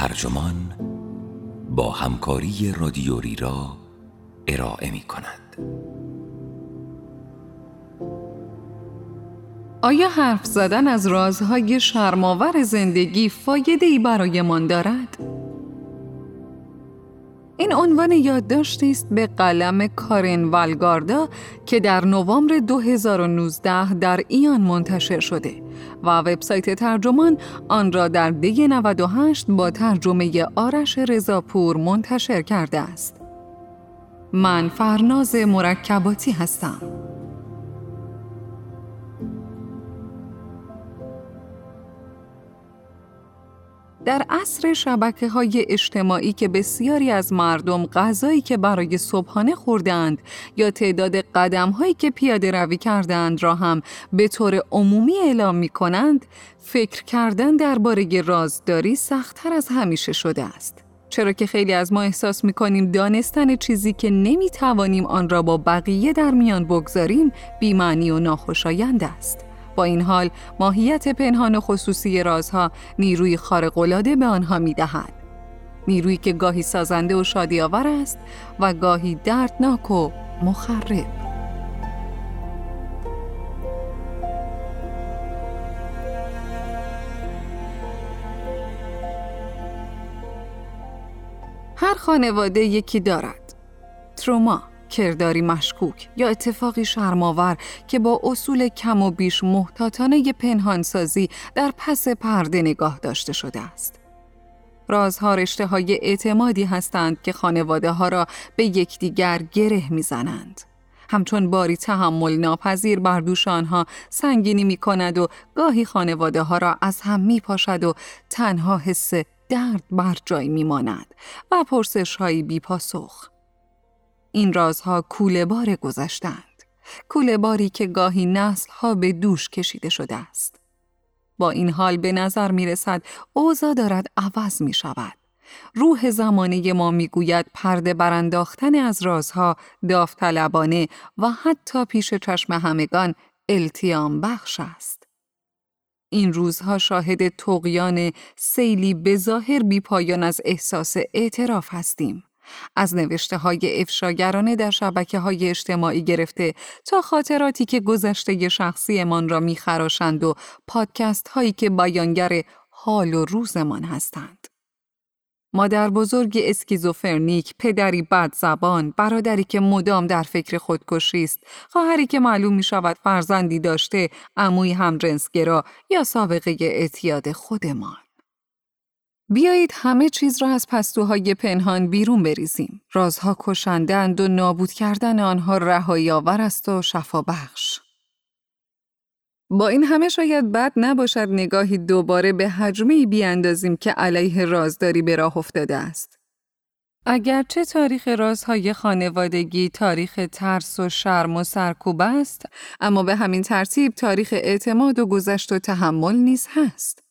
ترجمان با همکاری رادیوری را ارائه می کند. آیا حرف زدن از رازهای شرماور زندگی فایده ای برایمان دارد؟ عنوان یادداشتی است به قلم کارن والگاردا که در نوامبر 2019 در ایان منتشر شده و وبسایت ترجمان آن را در دی 98 با ترجمه آرش رضاپور منتشر کرده است. من فرناز مرکباتی هستم. در عصر شبکه های اجتماعی که بسیاری از مردم غذایی که برای صبحانه خوردند یا تعداد قدم هایی که پیاده روی کردند را هم به طور عمومی اعلام می کنند، فکر کردن درباره رازداری سختتر از همیشه شده است. چرا که خیلی از ما احساس می کنیم دانستن چیزی که نمی توانیم آن را با بقیه در میان بگذاریم بیمعنی و ناخوشایند است. با این حال ماهیت پنهان و خصوصی رازها نیروی خارق‌العاده به آنها می‌دهد. نیرویی که گاهی سازنده و شادی آور است و گاهی دردناک و مخرب. هر خانواده یکی دارد. تروما کرداری مشکوک یا اتفاقی شرماور که با اصول کم و بیش محتاطانه پنهانسازی در پس پرده نگاه داشته شده است. رازها رشته های اعتمادی هستند که خانواده ها را به یکدیگر گره می‌زنند. همچون باری تحمل ناپذیر بر دوش آنها سنگینی می کند و گاهی خانواده ها را از هم می پاشد و تنها حس درد بر جای می ماند و پرسش هایی بی پاسخ. این رازها کوله بار گذشتند. کوله باری که گاهی نسل ها به دوش کشیده شده است. با این حال به نظر می رسد اوضاع دارد عوض می شود. روح زمانه ما می‌گوید پرده برانداختن از رازها داوطلبانه و حتی پیش چشم همگان التیام بخش است. این روزها شاهد تقیان سیلی به ظاهر بی پایان از احساس اعتراف هستیم. از نوشته های افشاگرانه در شبکه های اجتماعی گرفته تا خاطراتی که گذشته شخصیمان را میخراشند و پادکست هایی که بیانگر حال و روزمان هستند. مادر بزرگ اسکیزوفرنیک، پدری بد زبان، برادری که مدام در فکر خودکشی است، خواهری که معلوم می شود فرزندی داشته، عموی هم جنسگرا یا سابقه اعتیاد خودمان. بیایید همه چیز را از پستوهای پنهان بیرون بریزیم. رازها کشندند و نابود کردن آنها رهایی آور است و شفا بخش. با این همه شاید بد نباشد نگاهی دوباره به حجمه بیاندازیم که علیه رازداری به راه افتاده است. اگرچه تاریخ رازهای خانوادگی تاریخ ترس و شرم و سرکوب است، اما به همین ترتیب تاریخ اعتماد و گذشت و تحمل نیز هست.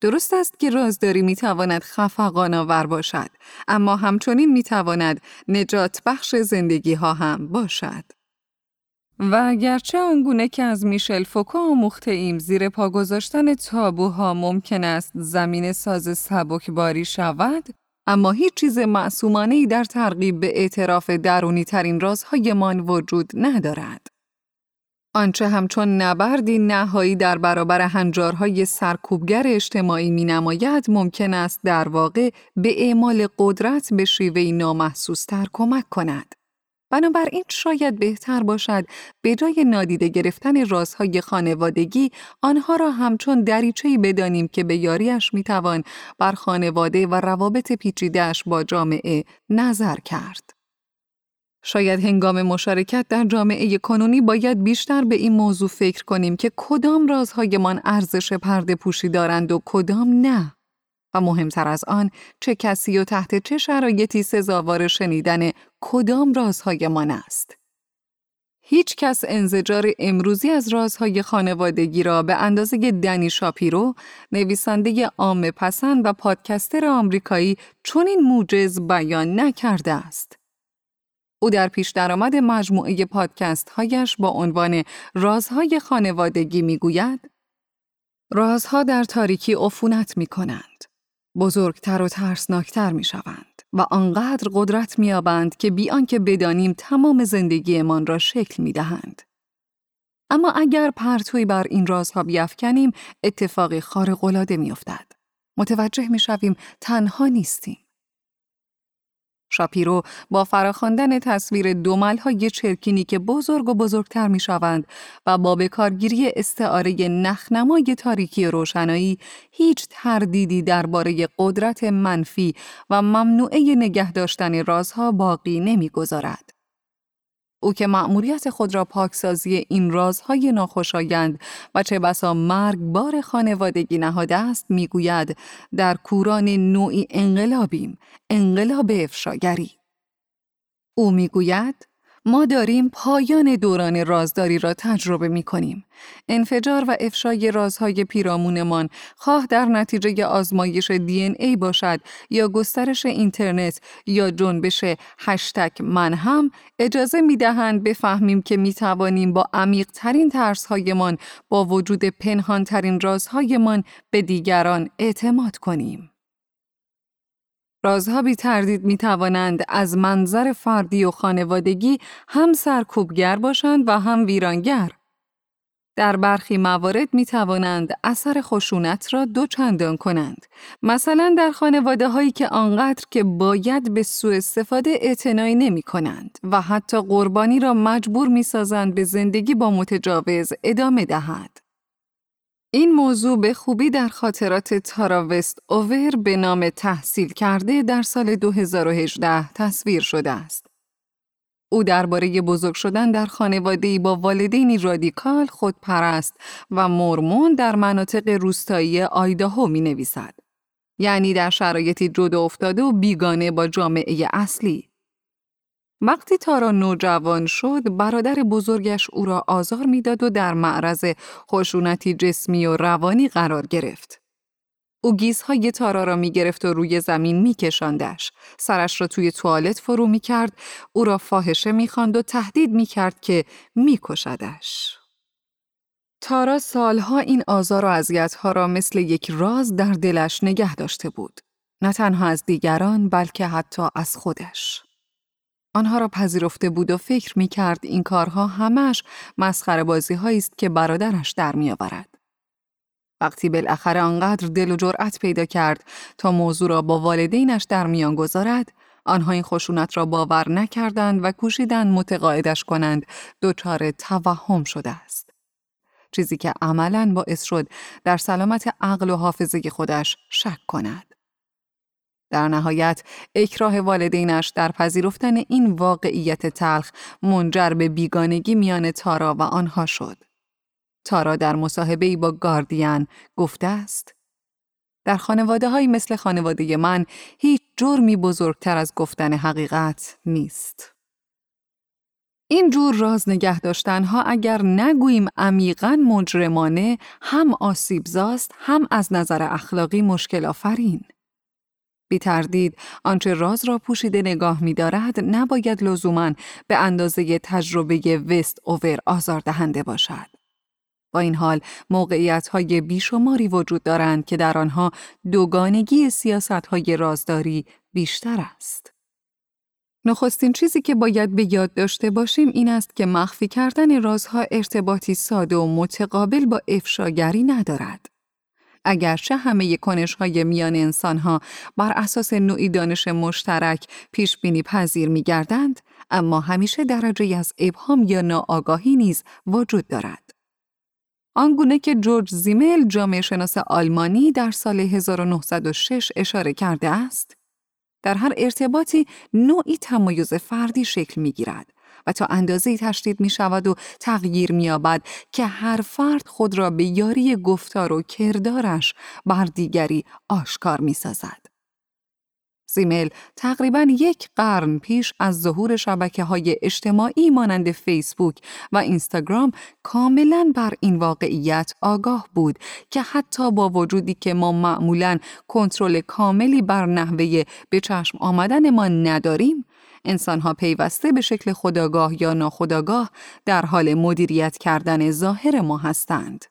درست است که رازداری می تواند خفقان آور باشد، اما همچنین می تواند نجات بخش زندگی ها هم باشد. و اگرچه آنگونه که از میشل فوکو آموخته ایم زیر پا گذاشتن تابوها ممکن است زمین ساز سبکباری شود، اما هیچ چیز معصومانه در ترغیب به اعتراف درونی ترین رازهایمان وجود ندارد. آنچه همچون نبردی نهایی در برابر هنجارهای سرکوبگر اجتماعی می نماید ممکن است در واقع به اعمال قدرت به شیوه نامحسوستر کمک کند. بنابراین شاید بهتر باشد به جای نادیده گرفتن رازهای خانوادگی آنها را همچون دریچه‌ای بدانیم که به یاریش می‌توان بر خانواده و روابط پیچیدهش با جامعه نظر کرد. شاید هنگام مشارکت در جامعه کنونی باید بیشتر به این موضوع فکر کنیم که کدام رازهایمان ارزش پرده پوشی دارند و کدام نه. و مهمتر از آن چه کسی و تحت چه شرایطی سزاوار شنیدن کدام رازهایمان است. هیچ کس انزجار امروزی از رازهای خانوادگی را به اندازه دنی شاپیرو، نویسنده عام پسند و پادکستر آمریکایی چنین موجز بیان نکرده است. او در پیش درآمد مجموعه پادکست هایش با عنوان رازهای خانوادگی می گوید رازها در تاریکی عفونت می کنند. بزرگتر و ترسناکتر می شوند و آنقدر قدرت می آبند که بی آنکه بدانیم تمام زندگیمان را شکل می دهند. اما اگر پرتوی بر این رازها بیافکنیم اتفاقی خارق‌العاده میافتد. متوجه می شویم تنها نیستیم. شاپیرو با فراخواندن تصویر های چرکینی که بزرگ و بزرگتر می شوند و با بکارگیری استعاره نخنمای تاریکی روشنایی هیچ تردیدی درباره قدرت منفی و ممنوعه نگه داشتن رازها باقی نمی‌گذارد. او که مأموریت خود را پاکسازی این رازهای ناخوشایند و چه بسا بار خانوادگی نهاده است می‌گوید در کوران نوعی انقلابیم انقلاب افشاگری. او می‌گوید ما داریم پایان دوران رازداری را تجربه می کنیم. انفجار و افشای رازهای پیرامونمان خواه در نتیجه آزمایش دی ای باشد یا گسترش اینترنت یا جنبش هشتک من هم اجازه می دهند بفهمیم که می توانیم با عمیق ترین ترس هایمان با وجود پنهان ترین رازهایمان به دیگران اعتماد کنیم. رازها بی تردید می توانند از منظر فردی و خانوادگی هم سرکوبگر باشند و هم ویرانگر. در برخی موارد می توانند اثر خشونت را دو چندان کنند. مثلا در خانواده هایی که آنقدر که باید به سوء استفاده اعتنایی نمی کنند و حتی قربانی را مجبور می سازند به زندگی با متجاوز ادامه دهد. این موضوع به خوبی در خاطرات تارا وست اوور به نام تحصیل کرده در سال 2018 تصویر شده است. او درباره بزرگ شدن در خانواده‌ای با والدینی رادیکال خودپرست و مرمون در مناطق روستایی آیداهو می نویسد. یعنی در شرایطی جدا افتاده و بیگانه با جامعه اصلی. وقتی تارا نوجوان شد، برادر بزرگش او را آزار می‌داد و در معرض خشونتی جسمی و روانی قرار گرفت. او گیزهای تارا را می گرفت و روی زمین می کشندش. سرش را توی توالت فرو می کرد، او را فاحشه می خاند و تهدید می کرد که می کشدش. تارا سالها این آزار و اذیت‌ها را مثل یک راز در دلش نگه داشته بود. نه تنها از دیگران بلکه حتی از خودش. آنها را پذیرفته بود و فکر می کرد این کارها همش مسخره بازی است که برادرش در می آورد. وقتی بالاخره آنقدر دل و جرأت پیدا کرد تا موضوع را با والدینش در میان گذارد، آنها این خشونت را باور نکردند و کوشیدند متقاعدش کنند دچار توهم شده است. چیزی که عملاً باعث شد در سلامت عقل و حافظه خودش شک کند. در نهایت اکراه والدینش در پذیرفتن این واقعیت تلخ منجر به بیگانگی میان تارا و آنها شد. تارا در مصاحبه‌ای با گاردین گفته است در خانواده های مثل خانواده من هیچ جرمی بزرگتر از گفتن حقیقت نیست. این جور راز نگه ها اگر نگوییم عمیقا مجرمانه هم آسیبزاست هم از نظر اخلاقی مشکل آفرین. بی تردید آنچه راز را پوشیده نگاه می دارد نباید لزوما به اندازه تجربه وست اوور آزار دهنده باشد. با این حال موقعیت های بیشماری وجود دارند که در آنها دوگانگی سیاست های رازداری بیشتر است. نخستین چیزی که باید به یاد داشته باشیم این است که مخفی کردن رازها ارتباطی ساده و متقابل با افشاگری ندارد. اگرچه همه کنش های میان انسان ها بر اساس نوعی دانش مشترک پیش بینی پذیر می گردند، اما همیشه درجه از ابهام یا ناآگاهی نیز وجود دارد. آنگونه که جورج زیمل جامعه شناس آلمانی در سال 1906 اشاره کرده است، در هر ارتباطی نوعی تمایز فردی شکل می گیرد تا اندازه تشدید می شود و تغییر می یابد که هر فرد خود را به یاری گفتار و کردارش بر دیگری آشکار می سازد. زیمل تقریبا یک قرن پیش از ظهور شبکه های اجتماعی مانند فیسبوک و اینستاگرام کاملا بر این واقعیت آگاه بود که حتی با وجودی که ما معمولا کنترل کاملی بر نحوه به چشم آمدن ما نداریم انسانها پیوسته به شکل خداگاه یا ناخداگاه در حال مدیریت کردن ظاهر ما هستند.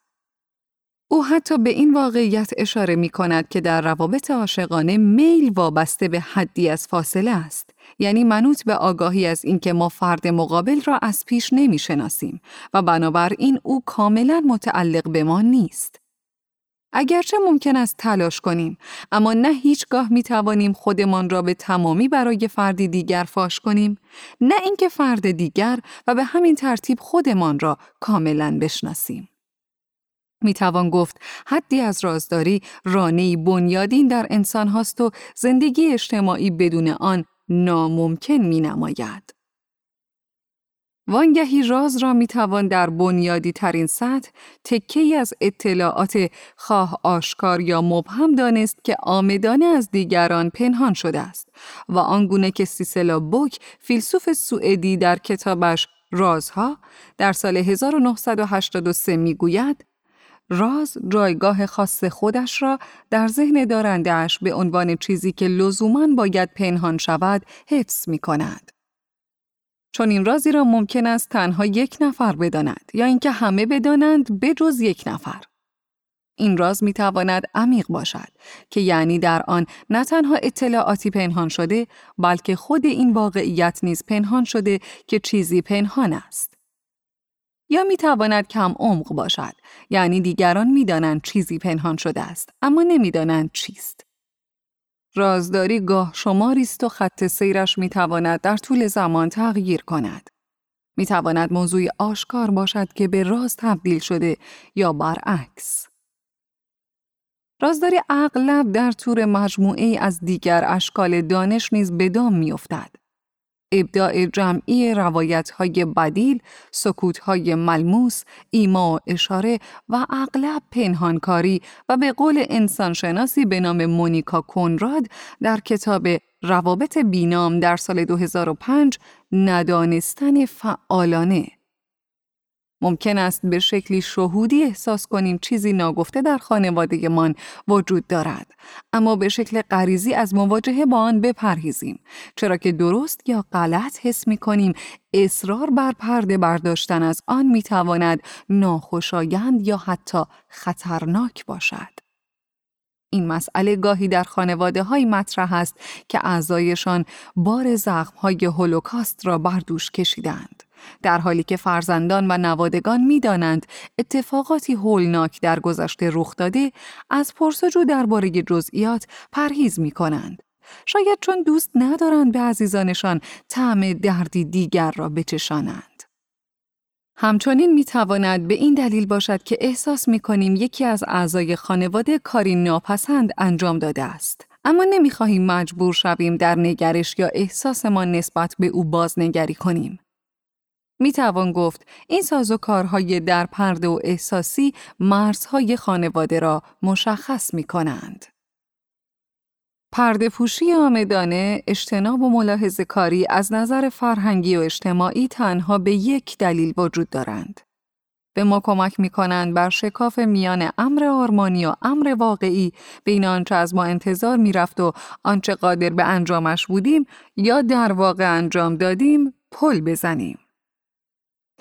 او حتی به این واقعیت اشاره می کند که در روابط عاشقانه میل وابسته به حدی از فاصله است یعنی منوط به آگاهی از اینکه ما فرد مقابل را از پیش نمی شناسیم و بنابراین او کاملا متعلق به ما نیست اگرچه ممکن است تلاش کنیم اما نه هیچگاه می توانیم خودمان را به تمامی برای فردی دیگر فاش کنیم نه اینکه فرد دیگر و به همین ترتیب خودمان را کاملا بشناسیم می توان گفت حدی از رازداری رانه بنیادین در انسان هاست و زندگی اجتماعی بدون آن ناممکن می نماید. وانگهی راز را می توان در بنیادی ترین سطح تکی از اطلاعات خواه آشکار یا مبهم دانست که آمدانه از دیگران پنهان شده است و آنگونه که سیسلا بوک فیلسوف سوئدی در کتابش رازها در سال 1983 می گوید راز جایگاه خاص خودش را در ذهن دارندهش به عنوان چیزی که لزوما باید پنهان شود حفظ می کند. چون این رازی را ممکن است تنها یک نفر بداند یا اینکه همه بدانند بجز یک نفر. این راز می تواند عمیق باشد که یعنی در آن نه تنها اطلاعاتی پنهان شده بلکه خود این واقعیت نیز پنهان شده که چیزی پنهان است. یا می تواند کم عمق باشد یعنی دیگران می‌دانند چیزی پنهان شده است اما نمی‌دانند چیست رازداری گاه شماری است و خط سیرش می تواند در طول زمان تغییر کند. می تواند موضوع آشکار باشد که به راز تبدیل شده یا برعکس. رازداری اغلب در طور مجموعه از دیگر اشکال دانش نیز به دام میافتد. ابداع جمعی روایت های بدیل، سکوت های ملموس، ایما و اشاره و اغلب پنهانکاری و به قول انسانشناسی به نام مونیکا کنراد در کتاب روابط بینام در سال 2005 ندانستن فعالانه. ممکن است به شکلی شهودی احساس کنیم چیزی ناگفته در خانوادگمان وجود دارد اما به شکل غریزی از مواجهه با آن بپرهیزیم چرا که درست یا غلط حس می کنیم اصرار بر پرده برداشتن از آن می تواند ناخوشایند یا حتی خطرناک باشد این مسئله گاهی در خانواده های مطرح است که اعضایشان بار زخم های هولوکاست را بر دوش کشیدند. در حالی که فرزندان و نوادگان می‌دانند اتفاقاتی هولناک در گذشته رخ داده از پرسجو درباره جزئیات پرهیز می کنند. شاید چون دوست ندارند به عزیزانشان طعم دردی دیگر را بچشانند. همچنین می تواند به این دلیل باشد که احساس می کنیم یکی از اعضای خانواده کاری ناپسند انجام داده است. اما نمی خواهیم مجبور شویم در نگرش یا احساسمان نسبت به او بازنگری کنیم. می توان گفت این سازوکارهای در پرده و احساسی مرزهای خانواده را مشخص می کنند. پرده پوشی آمدانه اجتناب و ملاحظه کاری از نظر فرهنگی و اجتماعی تنها به یک دلیل وجود دارند. به ما کمک می کنند بر شکاف میان امر آرمانی و امر واقعی بین آنچه از ما انتظار می رفت و آنچه قادر به انجامش بودیم یا در واقع انجام دادیم پل بزنیم.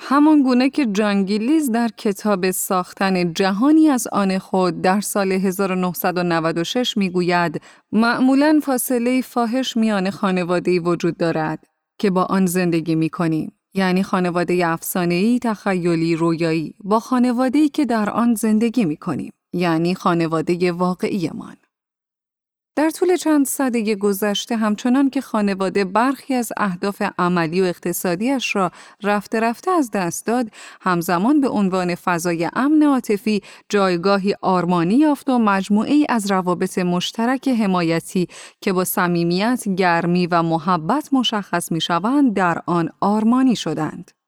همان گونه که جانگیلیز در کتاب ساختن جهانی از آن خود در سال 1996 می‌گوید معمولا فاصله فاحش میان خانواده وجود دارد که با آن زندگی می کنیم. یعنی خانواده افسانه‌ای، تخیلی، رویایی با خانواده‌ای که در آن زندگی می کنیم. یعنی خانواده واقعیمان. در طول چند سده گذشته همچنان که خانواده برخی از اهداف عملی و اقتصادیش را رفته رفته از دست داد، همزمان به عنوان فضای امن عاطفی جایگاهی آرمانی یافت و مجموعه ای از روابط مشترک حمایتی که با صمیمیت، گرمی و محبت مشخص می شوند در آن آرمانی شدند.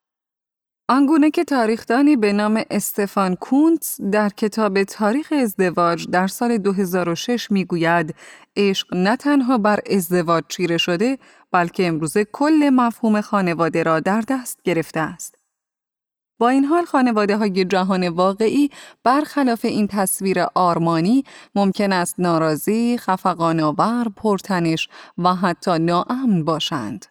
آنگونه که تاریخدانی به نام استفان کونتس در کتاب تاریخ ازدواج در سال 2006 می‌گوید عشق نه تنها بر ازدواج چیره شده بلکه امروزه کل مفهوم خانواده را در دست گرفته است. با این حال خانواده های جهان واقعی برخلاف این تصویر آرمانی ممکن است ناراضی، خفقانآور، پرتنش و حتی ناامن باشند.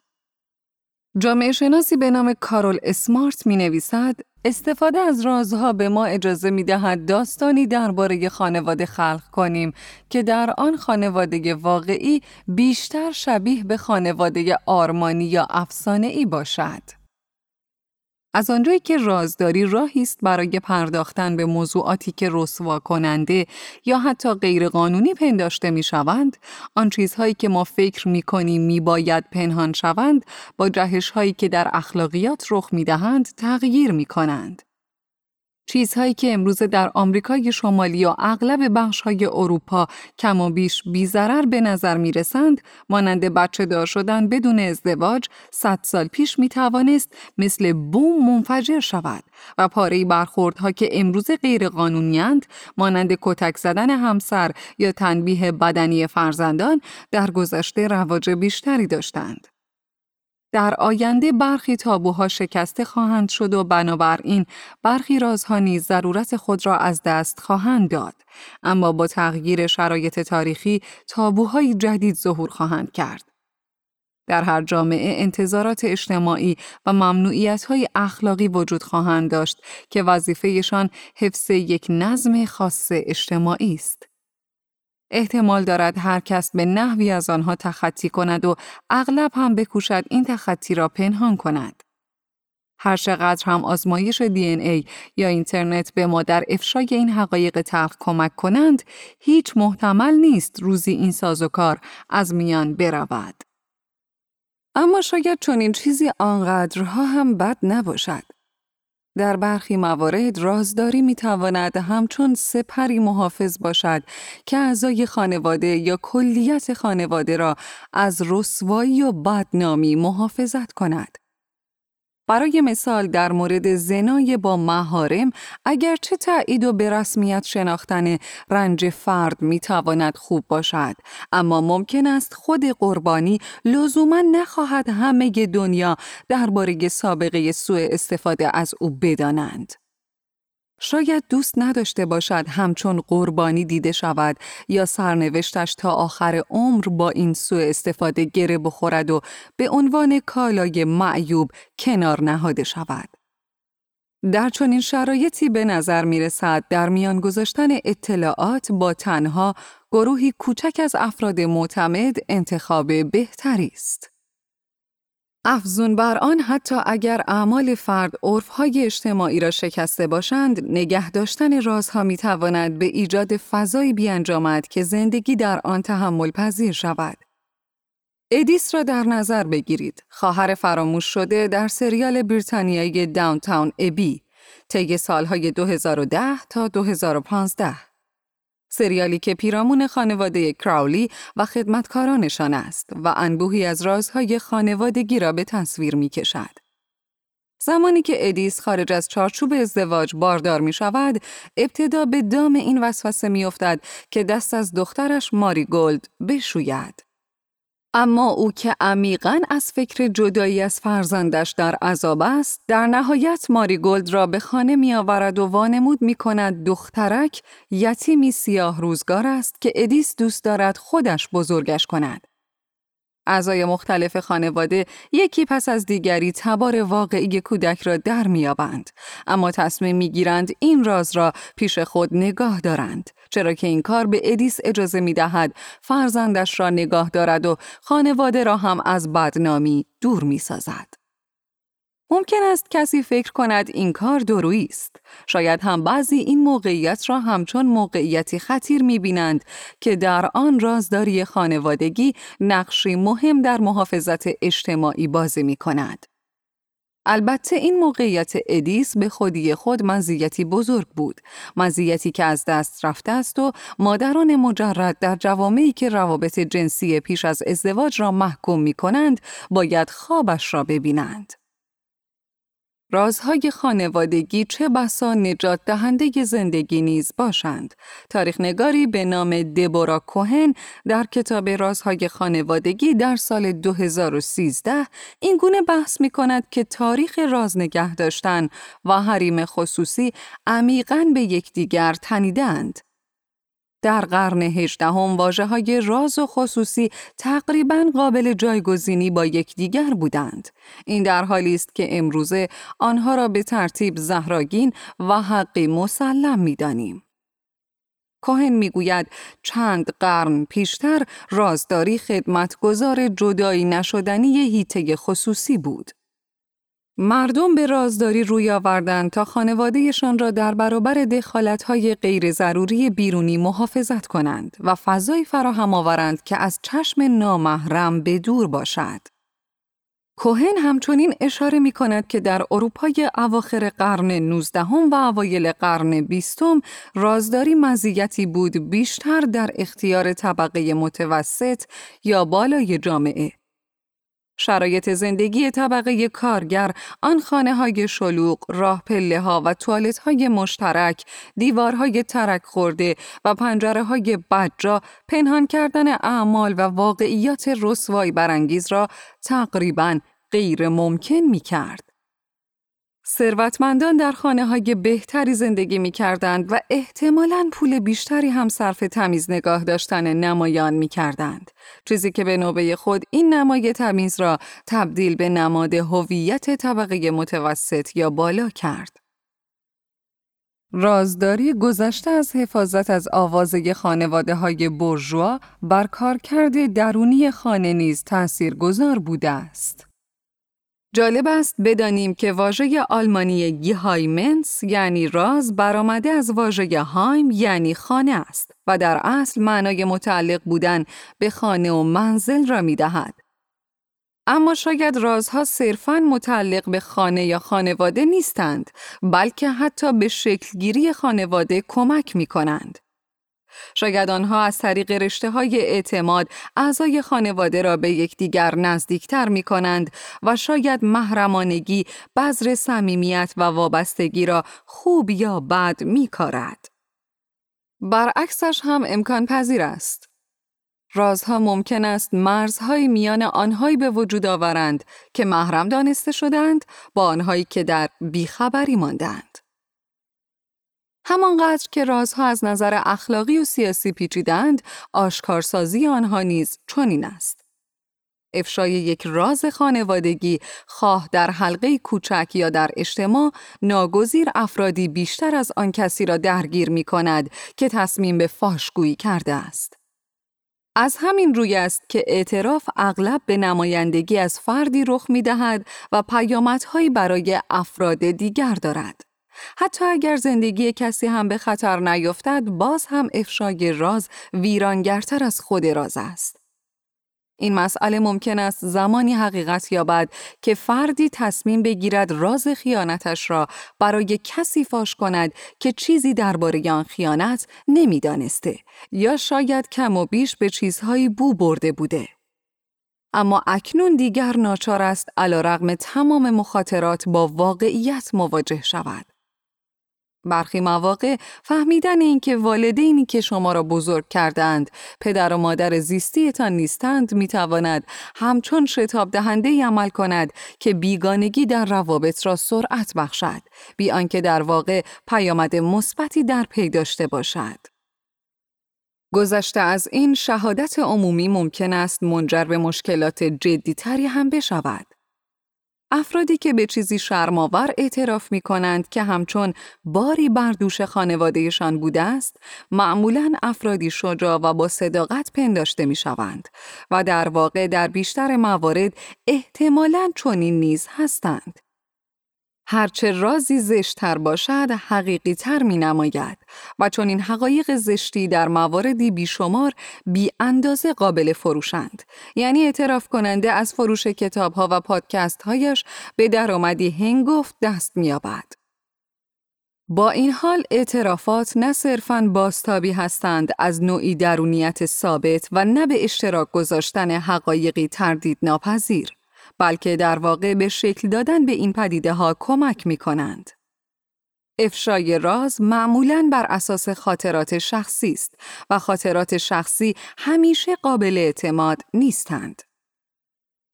جامعه شناسی به نام کارول اسمارت می نویسد استفاده از رازها به ما اجازه می دهد داستانی درباره خانواده خلق کنیم که در آن خانواده واقعی بیشتر شبیه به خانواده آرمانی یا افسانه ای باشد. از آنجایی که رازداری راهی است برای پرداختن به موضوعاتی که رسوا کننده یا حتی غیرقانونی پنداشته می شوند، آن چیزهایی که ما فکر می کنیم می باید پنهان شوند با جهش هایی که در اخلاقیات رخ می دهند تغییر می کنند. چیزهایی که امروز در آمریکای شمالی و اغلب بخشهای اروپا کم و بیش بیزرر به نظر می رسند، مانند بچه دار شدن بدون ازدواج، صد سال پیش می توانست مثل بوم منفجر شود و پاره برخوردها که امروز غیر قانونیند، مانند کتک زدن همسر یا تنبیه بدنی فرزندان، در گذشته رواج بیشتری داشتند. در آینده برخی تابوها شکسته خواهند شد و بنابراین برخی رازها نیز ضرورت خود را از دست خواهند داد اما با تغییر شرایط تاریخی تابوهای جدید ظهور خواهند کرد در هر جامعه انتظارات اجتماعی و ممنوعیت های اخلاقی وجود خواهند داشت که وظیفهشان حفظ یک نظم خاص اجتماعی است. احتمال دارد هر کس به نحوی از آنها تخطی کند و اغلب هم بکوشد این تخطی را پنهان کند. هر چقدر هم آزمایش دی ای یا اینترنت به ما در افشای این حقایق تلخ کمک کنند، هیچ محتمل نیست روزی این سازوکار از میان برود. اما شاید چنین چیزی آنقدرها هم بد نباشد. در برخی موارد رازداری می تواند همچون سپری محافظ باشد که اعضای خانواده یا کلیت خانواده را از رسوایی و بدنامی محافظت کند. برای مثال در مورد زنای با مهارم اگرچه تایید و به رسمیت شناختن رنج فرد می تواند خوب باشد اما ممکن است خود قربانی لزوما نخواهد همه دنیا درباره سابقه سوء استفاده از او بدانند. شاید دوست نداشته باشد همچون قربانی دیده شود یا سرنوشتش تا آخر عمر با این سوء استفاده گره بخورد و به عنوان کالای معیوب کنار نهاده شود. در چنین شرایطی به نظر می رسد در میان گذاشتن اطلاعات با تنها گروهی کوچک از افراد معتمد انتخاب بهتری است. افزون بر آن حتی اگر اعمال فرد عرفهای اجتماعی را شکسته باشند، نگه داشتن رازها می تواند به ایجاد فضایی بیانجامد که زندگی در آن تحمل پذیر شود. ادیس را در نظر بگیرید، خواهر فراموش شده در سریال بریتانیایی داونتاون ابی، طی سالهای 2010 تا 2015. سریالی که پیرامون خانواده کراولی و خدمتکارانشان است و انبوهی از رازهای خانوادگی را به تصویر می کشد. زمانی که ادیس خارج از چارچوب ازدواج باردار می شود، ابتدا به دام این وسوسه می افتد که دست از دخترش ماریگولد بشوید. اما او که عمیقا از فکر جدایی از فرزندش در عذاب است، در نهایت ماریگولد را به خانه می آورد و وانمود می کند دخترک یتیمی سیاه روزگار است که ایدیث دوست دارد خودش بزرگش کند. اعضای مختلف خانواده یکی پس از دیگری تبار واقعی کودک را در می‌یابند اما تصمیم می‌گیرند این راز را پیش خود نگاه دارند. چرا که این کار به ادیس اجازه می‌دهد فرزندش را نگاه دارد و خانواده را هم از بدنامی دور می‌سازد. ممکن است کسی فکر کند این کار درویی است. شاید هم بعضی این موقعیت را همچون موقعیتی خطیر می‌بینند که در آن رازداری خانوادگی نقشی مهم در محافظت اجتماعی بازی می کند. البته این موقعیت ادیس به خودی خود مزیتی بزرگ بود مزیتی که از دست رفته است و مادران مجرد در جوامعی که روابط جنسی پیش از ازدواج را محکوم می کنند باید خوابش را ببینند رازهای خانوادگی چه بسا نجات دهنده زندگی نیز باشند. تاریخ نگاری به نام دبورا کوهن در کتاب رازهای خانوادگی در سال 2013 این گونه بحث می کند که تاریخ راز نگه داشتن و حریم خصوصی عمیقا به یکدیگر تنیدند. در قرن هجدهم واجه های راز و خصوصی تقریبا قابل جایگزینی با یکدیگر بودند. این در حالی است که امروزه آنها را به ترتیب زهراگین و حقی مسلم می‌دانیم. کوهن می‌گوید چند قرن پیشتر رازداری خدمتگزار جدایی نشدنی هیته خصوصی بود. مردم به رازداری روی آوردند تا خانوادهشان را در برابر دخالت‌های غیر ضروری بیرونی محافظت کنند و فضایی فراهم آورند که از چشم نامحرم به دور باشد. کوهن همچنین اشاره می کند که در اروپای اواخر قرن 19 و اوایل قرن 20 رازداری مزیتی بود بیشتر در اختیار طبقه متوسط یا بالای جامعه شرایط زندگی طبقه کارگر، آن خانه های شلوغ، راه پله ها و توالت های مشترک، دیوارهای ترک خورده و پنجره های بدجا پنهان کردن اعمال و واقعیات رسوای برانگیز را تقریبا غیر ممکن می کرد. ثروتمندان در خانه های بهتری زندگی می کردند و احتمالاً پول بیشتری هم صرف تمیز نگاه داشتن نمایان می کردند. چیزی که به نوبه خود این نمای تمیز را تبدیل به نماد هویت طبقه متوسط یا بالا کرد. رازداری گذشته از حفاظت از آوازه خانواده های برجوا بر کارکرد درونی خانه نیز تأثیر گذار بوده است. جالب است بدانیم که واژه آلمانی گیهایمنس یعنی راز برآمده از واژه هایم یعنی خانه است و در اصل معنای متعلق بودن به خانه و منزل را می دهد. اما شاید رازها صرفاً متعلق به خانه یا خانواده نیستند بلکه حتی به شکلگیری خانواده کمک می کنند. شاید آنها از طریق رشته های اعتماد اعضای خانواده را به یکدیگر نزدیکتر می کنند و شاید محرمانگی بذر صمیمیت و وابستگی را خوب یا بد می کارد. برعکسش هم امکان پذیر است. رازها ممکن است مرزهای میان آنهایی به وجود آورند که محرم دانسته شدند با آنهایی که در بیخبری ماندند. همانقدر که رازها از نظر اخلاقی و سیاسی پیچیدند، آشکارسازی آنها نیز چنین است. افشای یک راز خانوادگی خواه در حلقه کوچک یا در اجتماع ناگزیر افرادی بیشتر از آن کسی را درگیر می کند که تصمیم به فاشگویی کرده است. از همین روی است که اعتراف اغلب به نمایندگی از فردی رخ می دهد و پیامدهایی برای افراد دیگر دارد. حتی اگر زندگی کسی هم به خطر نیفتد باز هم افشای راز ویرانگرتر از خود راز است. این مسئله ممکن است زمانی حقیقت یابد که فردی تصمیم بگیرد راز خیانتش را برای کسی فاش کند که چیزی درباره آن خیانت نمی‌دانسته یا شاید کم و بیش به چیزهایی بو برده بوده. اما اکنون دیگر ناچار است علا رغم تمام مخاطرات با واقعیت مواجه شود. برخی مواقع فهمیدن اینکه والدینی که شما را بزرگ کردند پدر و مادر زیستیتان نیستند می‌تواند همچون شتاب دهنده عمل کند که بیگانگی در روابط را سرعت بخشد بی آنکه در واقع پیامد مثبتی در پی داشته باشد. گذشته از این شهادت عمومی ممکن است منجر به مشکلات جدیتری هم بشود. افرادی که به چیزی شرماور اعتراف می کنند که همچون باری بر دوش خانوادهشان بوده است، معمولا افرادی شجاع و با صداقت پنداشته می شوند و در واقع در بیشتر موارد احتمالاً چنین نیز هستند. هرچه رازی زشتتر باشد حقیقی تر می نماید و چون این حقایق زشتی در مواردی بیشمار بی اندازه قابل فروشند یعنی اعتراف کننده از فروش کتاب ها و پادکست هایش به درآمدی هنگفت دست میابد. با این حال اعترافات نه صرفاً باستابی هستند از نوعی درونیت ثابت و نه به اشتراک گذاشتن حقایقی تردید ناپذیر. بلکه در واقع به شکل دادن به این پدیده ها کمک می کنند. افشای راز معمولاً بر اساس خاطرات شخصی است و خاطرات شخصی همیشه قابل اعتماد نیستند.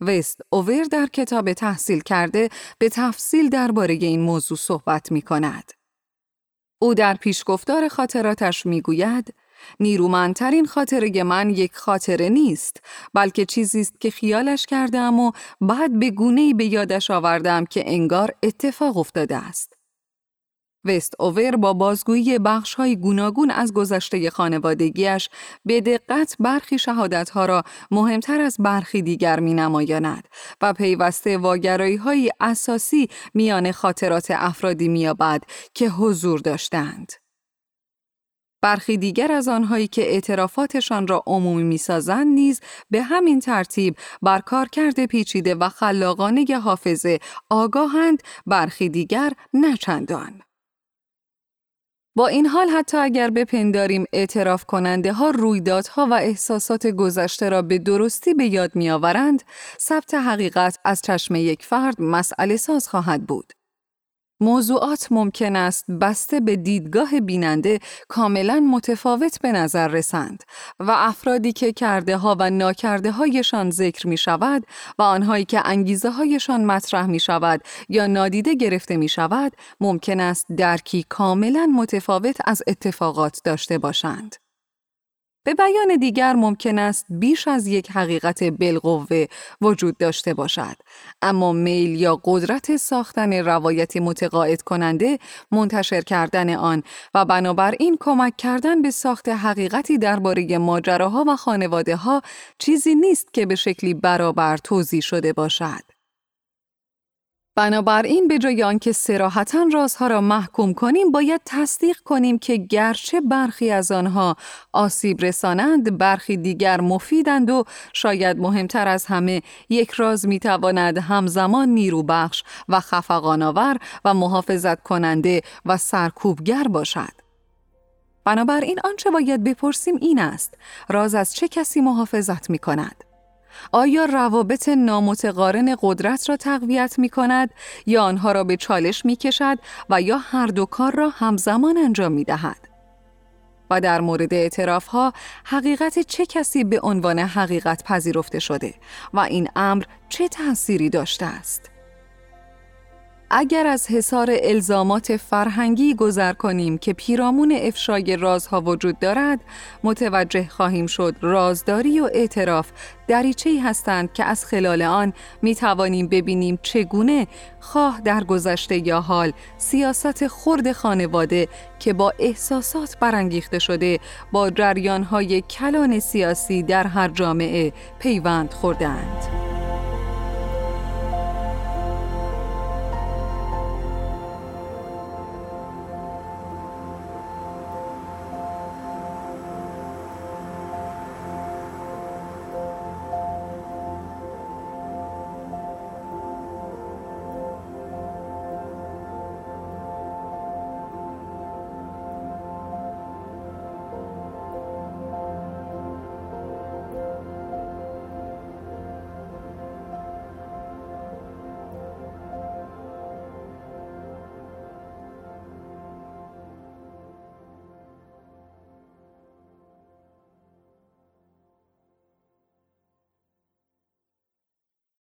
وست اوور در کتاب تحصیل کرده به تفصیل درباره این موضوع صحبت می کند. او در پیشگفتار خاطراتش می گوید نیرومندترین خاطره من یک خاطره نیست بلکه چیزی است که خیالش کردم و بعد به گونه‌ای به یادش آوردم که انگار اتفاق افتاده است. وست اوور با بازگویی بخش های گوناگون از گذشته خانوادگیش به دقت برخی شهادتها را مهمتر از برخی دیگر می نمایاند و پیوسته واگرایی های اساسی میان خاطرات افرادی میابد که حضور داشتند. برخی دیگر از آنهایی که اعترافاتشان را عمومی می‌سازند نیز به همین ترتیب بر کارکرد پیچیده و خلاقانه حافظه آگاهند برخی دیگر نچندان. با این حال حتی اگر بپنداریم اعتراف کننده ها رویدادها و احساسات گذشته را به درستی به یاد می آورند، ثبت حقیقت از چشم یک فرد مسئله ساز خواهد بود. موضوعات ممکن است بسته به دیدگاه بیننده کاملا متفاوت به نظر رسند و افرادی که کرده ها و ناکرده هایشان ذکر می شود و آنهایی که انگیزه هایشان مطرح می شود یا نادیده گرفته می شود ممکن است درکی کاملا متفاوت از اتفاقات داشته باشند. به بیان دیگر ممکن است بیش از یک حقیقت بالقوه وجود داشته باشد. اما میل یا قدرت ساختن روایتی متقاعد کننده منتشر کردن آن و بنابراین کمک کردن به ساخت حقیقتی درباره ماجراها و خانواده ها چیزی نیست که به شکلی برابر توضیح شده باشد. بنابراین به جای آنکه سراحتا رازها را محکوم کنیم باید تصدیق کنیم که گرچه برخی از آنها آسیب رسانند برخی دیگر مفیدند و شاید مهمتر از همه یک راز می‌تواند همزمان نیرو بخش و خفقانآور و محافظت کننده و سرکوبگر باشد بنابراین آنچه باید بپرسیم این است راز از چه کسی محافظت می کند؟ آیا روابط نامتقارن قدرت را تقویت می کند یا آنها را به چالش می کشد و یا هر دو کار را همزمان انجام می دهد؟ و در مورد اعتراف ها حقیقت چه کسی به عنوان حقیقت پذیرفته شده و این امر چه تأثیری داشته است؟ اگر از حصار الزامات فرهنگی گذر کنیم که پیرامون افشای رازها وجود دارد، متوجه خواهیم شد رازداری و اعتراف دریچه‌ای هستند که از خلال آن می توانیم ببینیم چگونه خواه در گذشته یا حال سیاست خرد خانواده که با احساسات برانگیخته شده با جریانهای کلان سیاسی در هر جامعه پیوند خوردند.